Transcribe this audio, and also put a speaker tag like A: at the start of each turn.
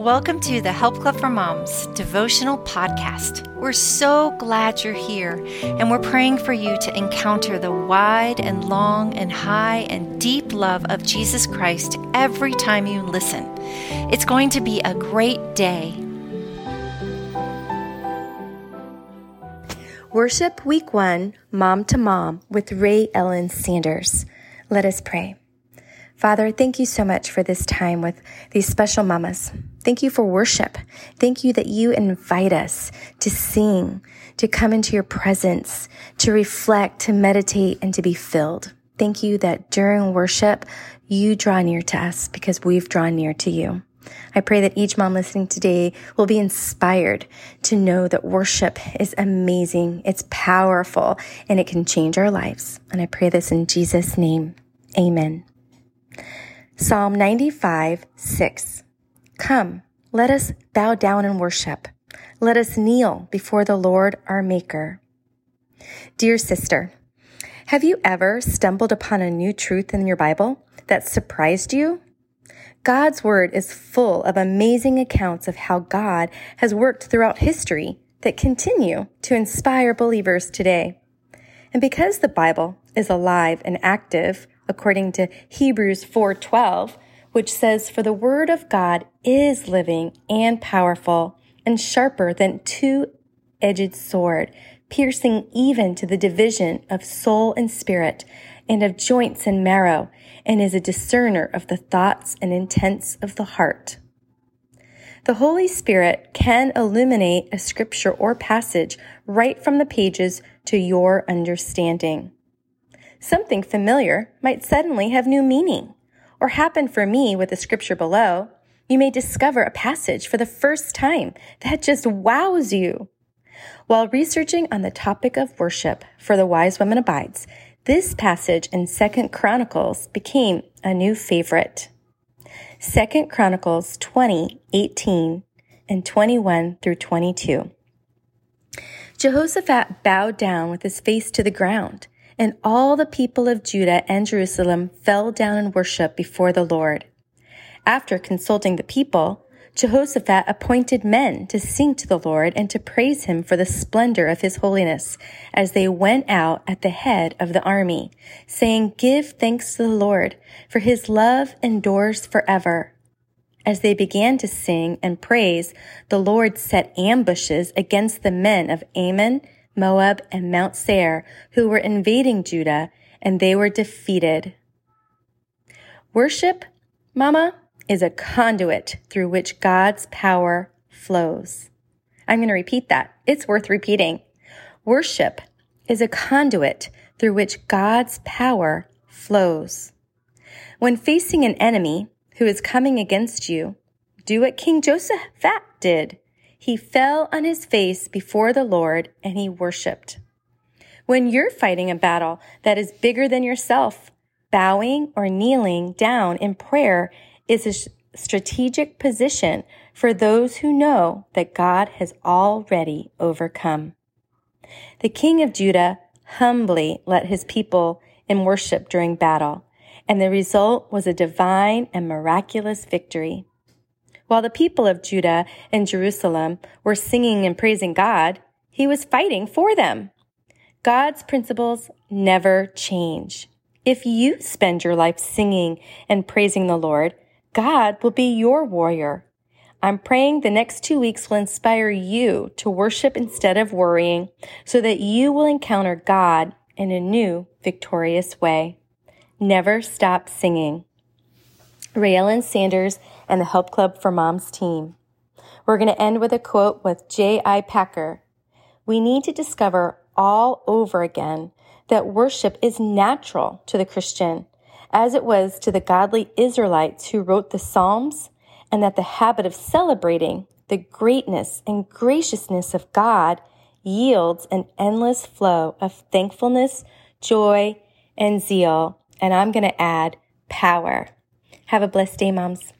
A: Welcome to the Help Club for Moms devotional podcast. We're so glad you're here, and we're praying for you to encounter the wide and long and high and deep love of Jesus Christ every time you listen. It's going to be a great day.
B: Worship Week 1, Mom to Mom with Rae-Ellen Sanders. Let us pray. Father, thank you so much for this time with these special mamas. Thank you for worship. Thank you that you invite us to sing, to come into your presence, to reflect, to meditate, and to be filled. Thank you that during worship, you draw near to us because we've drawn near to you. I pray that each mom listening today will be inspired to know that worship is amazing, it's powerful, and it can change our lives. And I pray this in Jesus' name. Amen. Psalm 95, 6. Come, let us bow down and worship. Let us kneel before the Lord our Maker. Dear sister, have you ever stumbled upon a new truth in your Bible that surprised you? God's Word is full of amazing accounts of how God has worked throughout history that continue to inspire believers today. And because the Bible is alive and active, according to Hebrews 4:12, which says, "For the word of God is living and powerful and sharper than two-edged sword, piercing even to the division of soul and spirit and of joints and marrow, and is a discerner of the thoughts and intents of the heart." The Holy Spirit can illuminate a scripture or passage right from the pages to your understanding something familiar might suddenly have new meaning. Or happen for me with the scripture below, you may discover a passage for the first time that just wows you. While researching on the topic of worship for the Wise Woman Abides, this passage in Second Chronicles became a new favorite. Second Chronicles 20, 18 and 21 through 22. Jehoshaphat bowed down with his face to the ground and all the people of Judah and Jerusalem fell down and worshiped before the Lord. After consulting the people, Jehoshaphat appointed men to sing to the Lord and to praise him for the splendor of his holiness as they went out at the head of the army, saying, Give thanks to the Lord, for his love endures forever. As they began to sing and praise, the Lord set ambushes against the men of Ammon, Moab, and Mount Seir, who were invading Judah, and they were defeated. Worship, Mama, is a conduit through which God's power flows. I'm going to repeat that. It's worth repeating. Worship is a conduit through which God's power flows. When facing an enemy who is coming against you, do what King Jehoshaphat did he fell on his face before the Lord and he worshiped. When you're fighting a battle that is bigger than yourself, bowing or kneeling down in prayer is a strategic position for those who know that God has already overcome. The king of Judah humbly led his people in worship during battle, and the result was a divine and miraculous victory. While the people of Judah and Jerusalem were singing and praising God, he was fighting for them. God's principles never change. If you spend your life singing and praising the Lord, God will be your warrior. I'm praying the next two weeks will inspire you to worship instead of worrying so that you will encounter God in a new, victorious way. Never stop singing. Rae Sanders and the Help Club for Moms team. We're going to end with a quote with J.I. Packer. We need to discover all over again that worship is natural to the Christian, as it was to the godly Israelites who wrote the Psalms, and that the habit of celebrating the greatness and graciousness of God yields an endless flow of thankfulness, joy, and zeal. And I'm going to add power. Have a blessed day, moms.